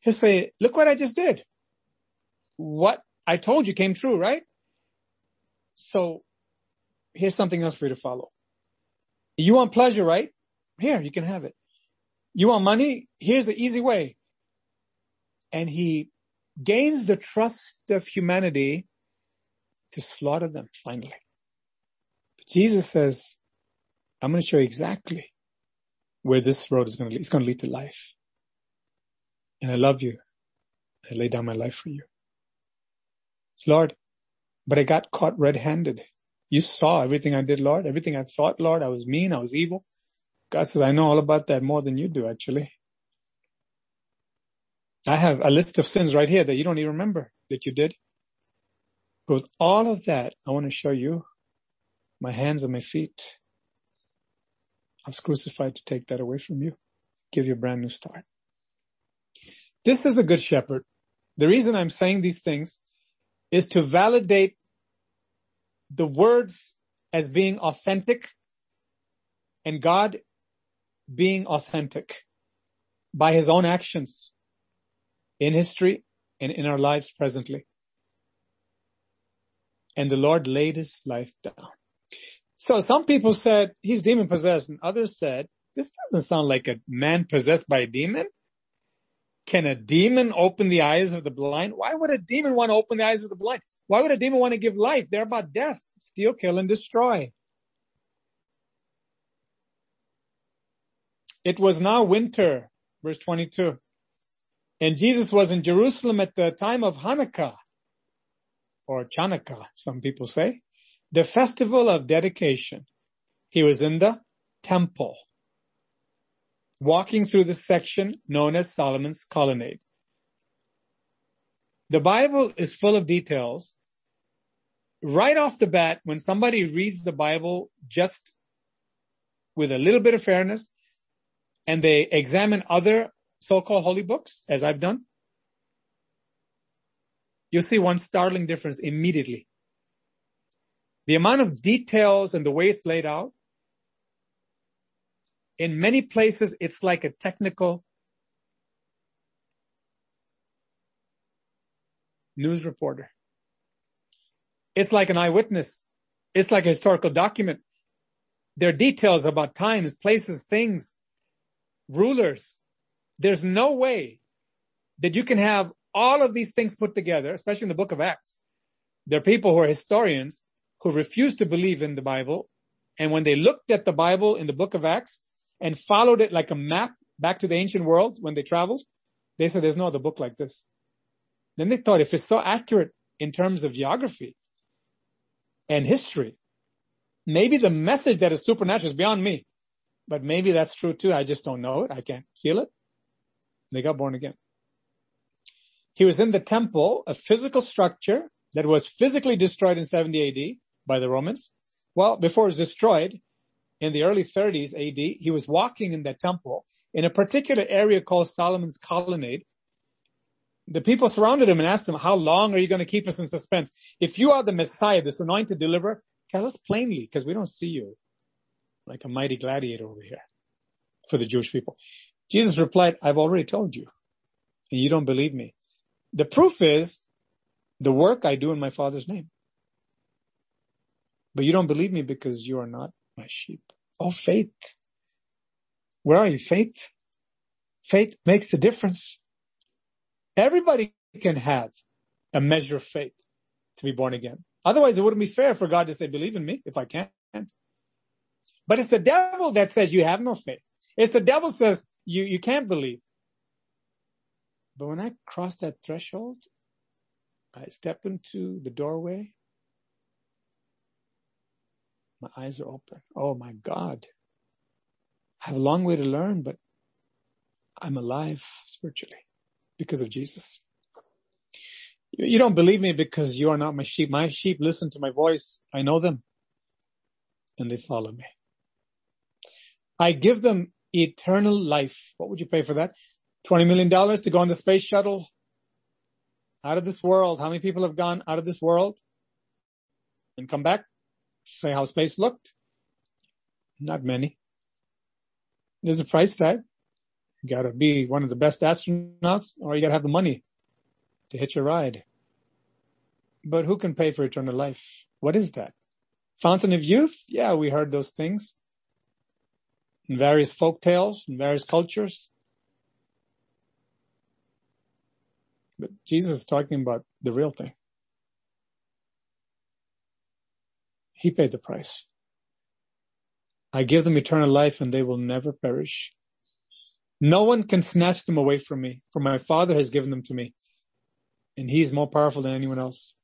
He'll say, look what I just did. What I told you came true, right? So here's something else for you to follow. You want pleasure, right? Here, you can have it. You want money? Here's the easy way. And he gains the trust of humanity to slaughter them finally. But Jesus says, I'm going to show you exactly where this road is going to lead. It's going to lead to life. And I love you. I lay down my life for you. Lord, but I got caught red-handed. You saw everything I did, Lord, everything I thought, Lord. I was mean. I was evil. God says, I know all about that more than you do, actually. I have a list of sins right here that you don't even remember that you did. But with all of that, I want to show you my hands and my feet. I was crucified to take that away from you, give you a brand new start. This is the good shepherd. The reason I'm saying these things is to validate the words as being authentic and God being authentic by his own actions in history and in our lives presently. And the Lord laid his life down. So some people said he's demon possessed and others said, this doesn't sound like a man possessed by a demon. Can a demon open the eyes of the blind? Why would a demon want to open the eyes of the blind? Why would a demon want to give life? They're about death, steal, kill, and destroy. It was now winter, verse 22. And Jesus was in Jerusalem at the time of Hanukkah, or Chanukah, some people say, the festival of dedication. He was in the temple, walking through the section known as Solomon's colonnade. The Bible is full of details. Right off the bat, when somebody reads the Bible just with a little bit of fairness, and they examine other so-called holy books, as I've done, you'll see one startling difference immediately. The amount of details and the way it's laid out, in many places, it's like a technical news reporter. It's like an eyewitness. It's like a historical document. There are details about times, places, things rulers. There's no way that you can have all of these things put together, especially in the book of Acts. There are people who are historians who refuse to believe in the Bible. And when they looked at the Bible in the book of Acts and followed it like a map back to the ancient world when they traveled, they said there's no other book like this. Then they thought if it's so accurate in terms of geography and history, maybe the message that is supernatural is beyond me. But maybe that's true too. I just don't know it. I can't feel it. They got born again. He was in the temple, a physical structure that was physically destroyed in 70 AD by the Romans. Well, before it was destroyed in the early 30s AD, he was walking in that temple in a particular area called Solomon's Colonnade. The people surrounded him and asked him, how long are you going to keep us in suspense? If you are the Messiah, this anointed deliverer, tell us plainly because we don't see you like a mighty gladiator over here for the Jewish people. Jesus replied, I've already told you and you don't believe me. The proof is the work I do in my father's name. But you don't believe me because you are not my sheep. Oh, faith. Where are you? Faith. Faith makes a difference. Everybody can have a measure of faith to be born again. Otherwise, it wouldn't be fair for God to say, believe in me if I can't. But it's the devil that says you have no faith. It's the devil says you, you can't believe. But when I cross that threshold, I step into the doorway. My eyes are open. Oh my God. I have a long way to learn, but I'm alive spiritually because of Jesus. You don't believe me because you are not my sheep. My sheep listen to my voice. I know them and they follow me. I give them eternal life. What would you pay for that? $20 million to go on the space shuttle out of this world. How many people have gone out of this world and come back? Say how space looked? Not many. There's a price tag. You gotta be one of the best astronauts or you gotta have the money to hitch a ride. But who can pay for eternal life? What is that? Fountain of youth? Yeah, we heard those things in various folk tales in various cultures. But Jesus is talking about the real thing. He paid the price. I give them eternal life and they will never perish. No one can snatch them away from me, for my Father has given them to me, and He is more powerful than anyone else.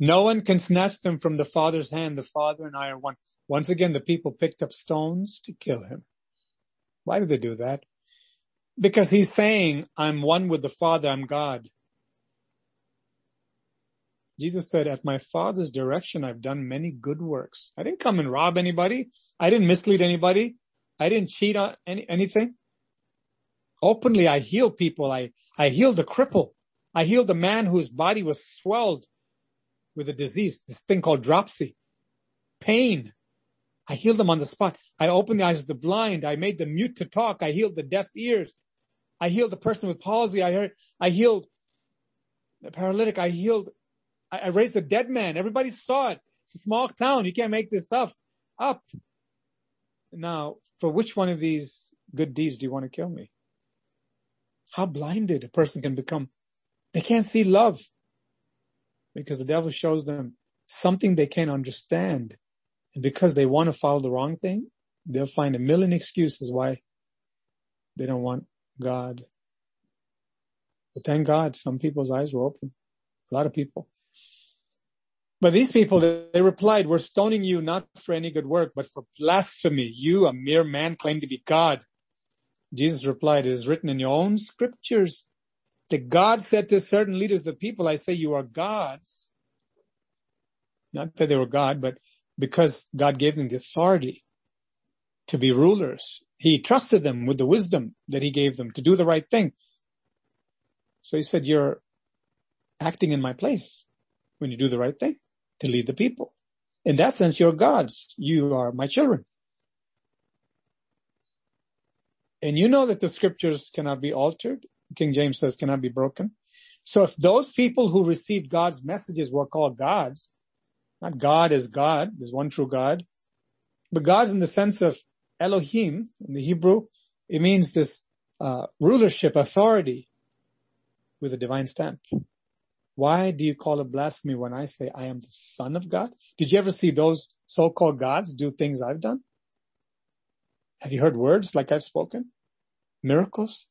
No one can snatch them from the Father's hand. The Father and I are one. Once again, the people picked up stones to kill him. Why did they do that? Because he's saying, I'm one with the Father, I'm God. Jesus said, at my Father's direction, I've done many good works. I didn't come and rob anybody. I didn't mislead anybody. I didn't cheat on any, anything. Openly, I heal people. I, I healed a cripple. I healed a man whose body was swelled with a disease, this thing called dropsy. Pain. I healed them on the spot. I opened the eyes of the blind. I made them mute to talk. I healed the deaf ears. I healed the person with palsy. I heard, I healed the paralytic. I healed, I, I raised a dead man. Everybody saw it. It's a small town. You can't make this up. Up. Now, for which one of these good deeds do you want to kill me? How blinded a person can become. They can't see love because the devil shows them something they can't understand and because they want to follow the wrong thing, they'll find a million excuses why they don't want God. But thank God, some people's eyes were open. A lot of people. But these people, they replied, we're stoning you not for any good work, but for blasphemy. You, a mere man, claim to be God. Jesus replied, it is written in your own scriptures that God said to certain leaders of the people, I say you are gods. Not that they were God, but because God gave them the authority to be rulers. He trusted them with the wisdom that he gave them to do the right thing. So he said, you're acting in my place when you do the right thing to lead the people. In that sense, you're gods. You are my children. And you know that the scriptures cannot be altered. King James says cannot be broken. So if those people who received God's messages were called gods, not God as God, there's one true God, but God's in the sense of Elohim in the Hebrew It means this uh, rulership, authority with a divine stamp. Why do you call it blasphemy when I say I am the son of God? Did you ever see those so-called gods do things I've done? Have you heard words like I've spoken? Miracles?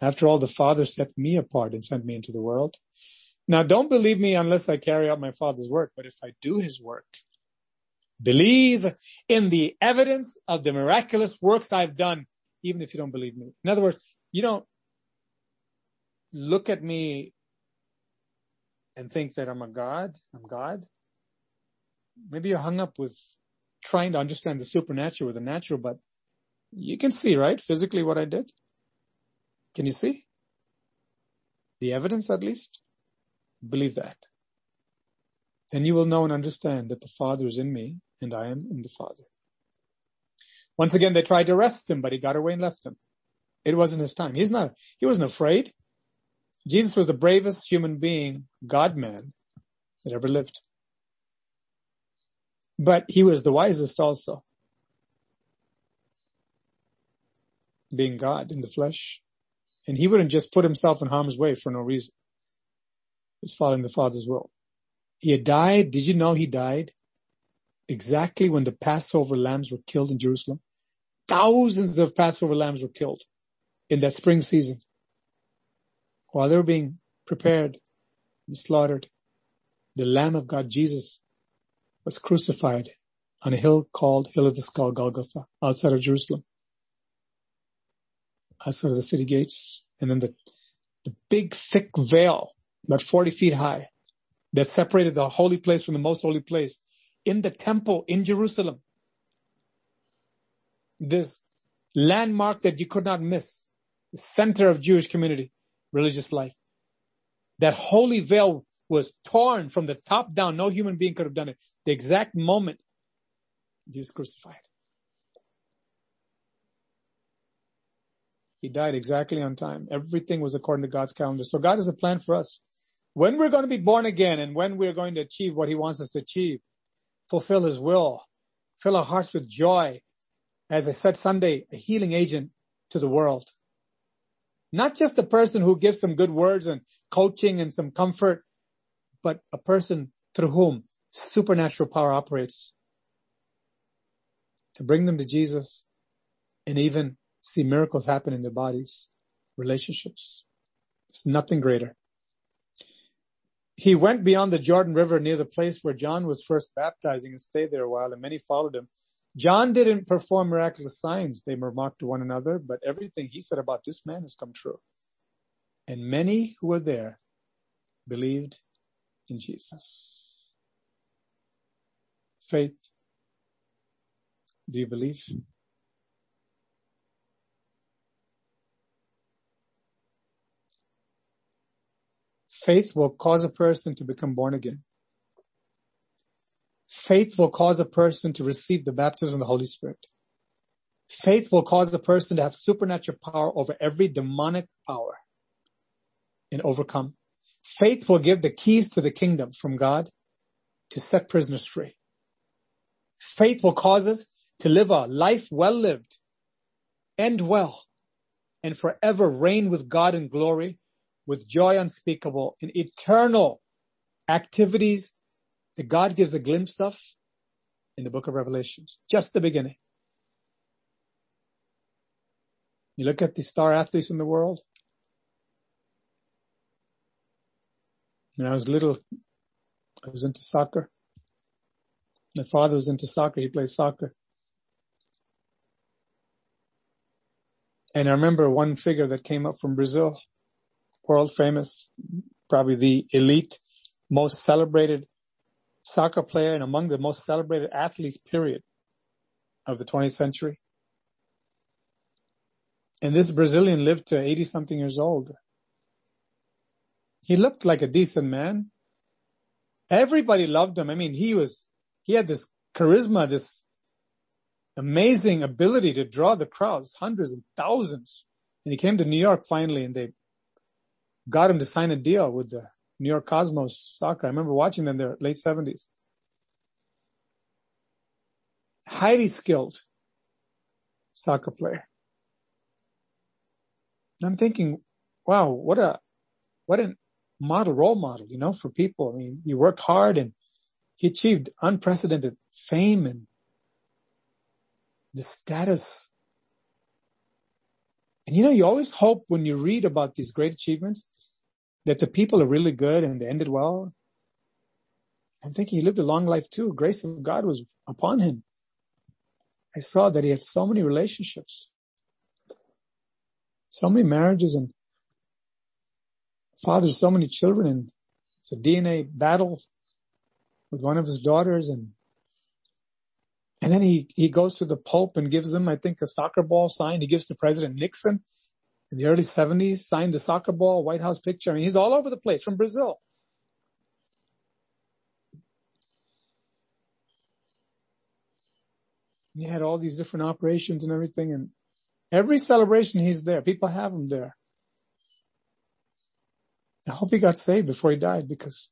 After all, the Father set me apart and sent me into the world. Now don't believe me unless I carry out my Father's work, but if I do His work, believe in the evidence of the miraculous works I've done, even if you don't believe me. In other words, you don't look at me and think that I'm a God, I'm God. Maybe you're hung up with trying to understand the supernatural with the natural, but you can see, right? Physically what I did. Can you see? The evidence at least? Believe that. Then you will know and understand that the Father is in me and I am in the Father. Once again, they tried to arrest him, but he got away and left them. It wasn't his time. He's not, he wasn't afraid. Jesus was the bravest human being, God man, that ever lived. But he was the wisest also. Being God in the flesh. And he wouldn't just put himself in harm's way for no reason. He's following the Father's will. He had died. Did you know he died? Exactly when the Passover lambs were killed in Jerusalem. Thousands of Passover lambs were killed in that spring season. While they were being prepared and slaughtered, the Lamb of God, Jesus, was crucified on a hill called Hill of the Skull, Golgotha, outside of Jerusalem outside of the city gates. And then the, the big thick veil, about 40 feet high, that separated the holy place from the most holy place in the temple in Jerusalem. This landmark that you could not miss, the center of Jewish community, religious life. That holy veil was torn from the top down. No human being could have done it. The exact moment was crucified. He died exactly on time. Everything was according to God's calendar. So God has a plan for us. When we're going to be born again and when we're going to achieve what he wants us to achieve, fulfill his will, fill our hearts with joy. As I said Sunday, a healing agent to the world. Not just a person who gives some good words and coaching and some comfort, but a person through whom supernatural power operates to bring them to Jesus and even see miracles happen in their bodies, relationships. It's nothing greater. He went beyond the Jordan River near the place where John was first baptizing and stayed there a while and many followed him. John didn't perform miraculous signs, they remarked to one another, but everything he said about this man has come true. And many who were there believed in Jesus. Faith. Do you believe? Faith will cause a person to become born again. Faith will cause a person to receive the baptism of the Holy Spirit. Faith will cause a person to have supernatural power over every demonic power and overcome. Faith will give the keys to the kingdom from God to set prisoners free. Faith will cause us to live a life well lived, end well, and forever reign with God in glory with joy unspeakable in eternal activities that God gives a glimpse of in the book of Revelations. Just the beginning. You look at the star athletes in the world. When I was little, I was into soccer. My father was into soccer. He played soccer. And I remember one figure that came up from Brazil world famous, probably the elite, most celebrated soccer player and among the most celebrated athletes period of the 20th century. And this Brazilian lived to 80 something years old. He looked like a decent man. Everybody loved him. I mean, he was, he had this charisma, this amazing ability to draw the crowds, hundreds and thousands. And he came to New York finally and they got him to sign a deal with the New York Cosmos soccer. I remember watching them there, late seventies. Highly skilled. soccer player. And I'm thinking, wow, what a, what a model, role model, you know, for people. I mean, he worked hard and he achieved unprecedented fame and the status. And you know, you always hope when you read about these great achievements that the people are really good and they ended well. I'm thinking he lived a long life too. Grace of God was upon him. I saw that he had so many relationships, so many marriages and fathers, so many children and it's a DNA battle with one of his daughters and and then he, he goes to the Pope and gives him, I think, a soccer ball sign. He gives to President Nixon in the early seventies, signed the soccer ball, White House picture. I mean, he's all over the place from Brazil. he had all these different operations and everything. And every celebration he's there. People have him there. I hope he got saved before he died because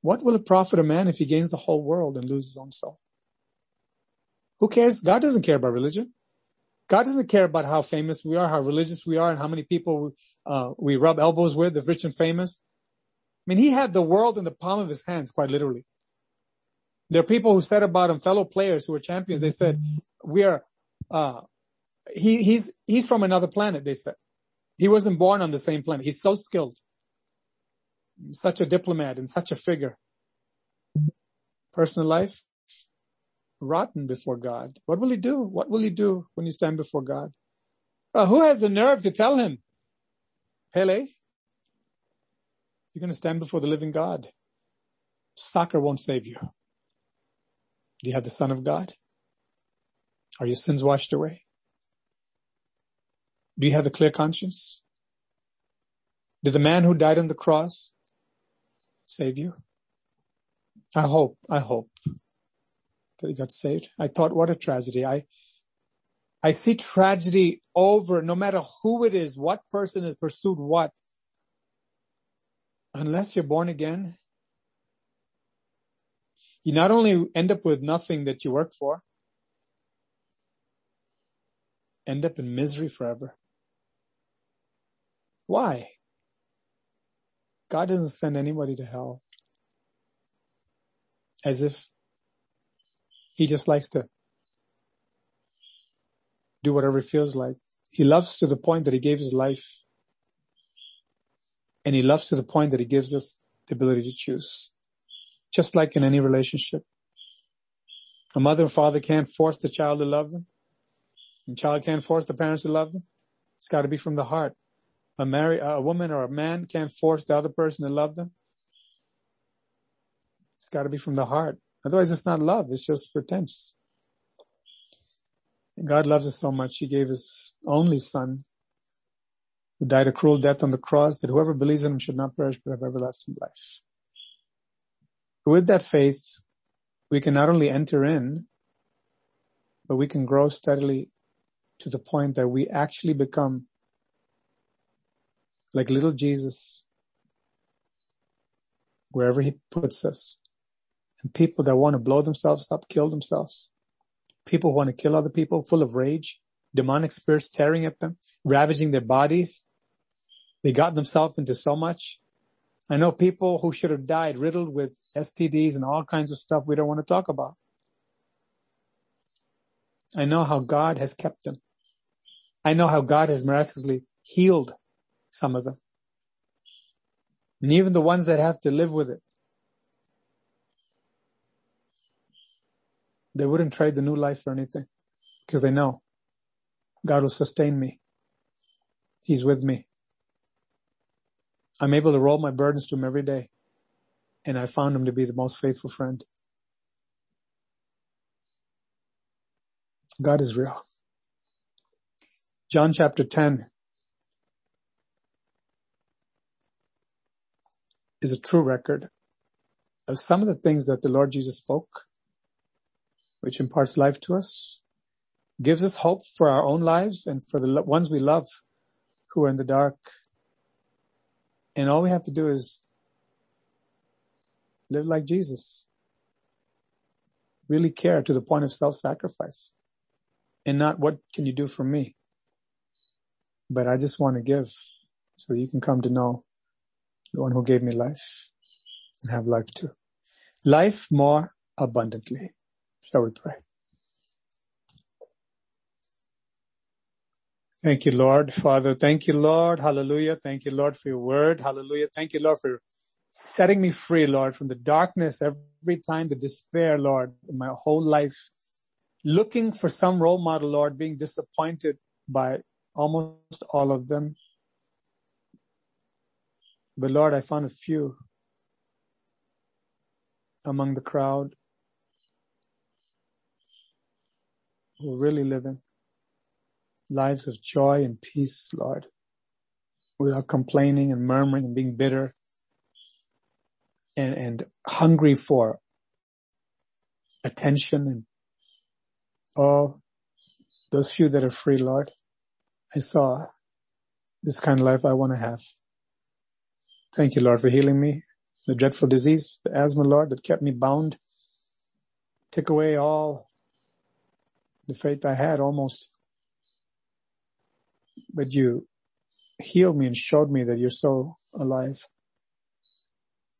what will it profit a man if he gains the whole world and loses his own soul? Who cares? God doesn't care about religion. God doesn't care about how famous we are, how religious we are, and how many people uh, we rub elbows with, the rich and famous. I mean, he had the world in the palm of his hands, quite literally. There are people who said about him, fellow players who were champions, they said, we are, uh, he, he's, he's from another planet, they said. He wasn't born on the same planet. He's so skilled. Such a diplomat and such a figure. Personal life, rotten before God. What will he do? What will he do when you stand before God? Uh, who has the nerve to tell him, Pele, you're going to stand before the living God. Soccer won't save you. Do you have the Son of God? Are your sins washed away? Do you have a clear conscience? Did the man who died on the cross save you? I hope, I hope that he got saved. I thought, what a tragedy. I, I see tragedy over, no matter who it is, what person has pursued what. Unless you're born again, you not only end up with nothing that you worked for, end up in misery forever. Why? God doesn't send anybody to hell as if he just likes to do whatever he feels like. He loves to the point that he gave his life. And he loves to the point that he gives us the ability to choose just like in any relationship. A mother and father can't force the child to love them. The child can't force the parents to love them. It's got to be from the heart. A married, a woman or a man can't force the other person to love them. It's got to be from the heart. Otherwise it's not love. It's just pretense. God loves us so much. He gave his only son who died a cruel death on the cross that whoever believes in him should not perish but have everlasting life. With that faith, we can not only enter in, but we can grow steadily to the point that we actually become like little Jesus wherever he puts us. And people that want to blow themselves up, kill themselves. People who want to kill other people, full of rage, demonic spirits tearing at them, ravaging their bodies. They got themselves into so much I know people who should have died riddled with STDs and all kinds of stuff we don't want to talk about. I know how God has kept them. I know how God has miraculously healed some of them. And even the ones that have to live with it. They wouldn't trade the new life for anything because they know God will sustain me. He's with me. I'm able to roll my burdens to him every day. And I found him to be the most faithful friend. God is real. John chapter 10 is a true record of some of the things that the Lord Jesus spoke, which imparts life to us, gives us hope for our own lives and for the ones we love who are in the dark and all we have to do is live like Jesus. Really care to the point of self-sacrifice. and not what can you do for me? But I just want to give so you can come to know the one who gave me life and have life too. Life more abundantly. Shall we pray? Thank you, Lord. Father, thank you, Lord. Hallelujah. Thank you, Lord, for your word. Hallelujah. Thank you, Lord, for setting me free, Lord, from the darkness every time, the despair, Lord, in my whole life. Looking for some role model, Lord, being disappointed by almost all of them. But Lord, I found a few among the crowd who are really living lives of joy and peace, Lord, without complaining and murmuring and being bitter and, and hungry for attention and all those few that are free, Lord. I saw this kind of life I want to have. Thank you, Lord, for healing me. The dreadful disease, the asthma, Lord, that kept me bound. Took away all the faith I had almost but you healed me and showed me that you're so alive.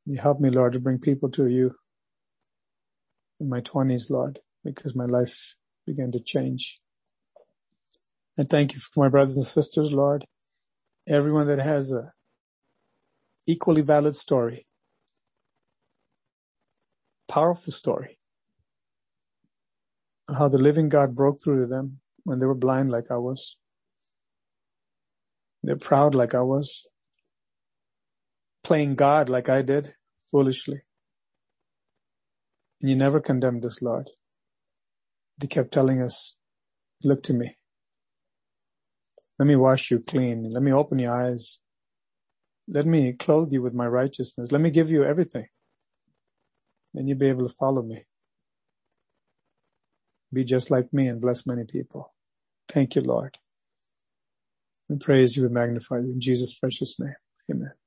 You helped me, Lord, to bring people to you in my twenties, Lord, because my life began to change. And thank you for my brothers and sisters, Lord. Everyone that has a equally valid story, powerful story, how the living God broke through to them when they were blind like I was. They're proud like I was. Playing God like I did, foolishly. And you never condemned us, Lord. You kept telling us, look to me. Let me wash you clean. Let me open your eyes. Let me clothe you with my righteousness. Let me give you everything. Then you'll be able to follow me. Be just like me and bless many people. Thank you, Lord. We praise you and magnify you in Jesus' precious name. Amen.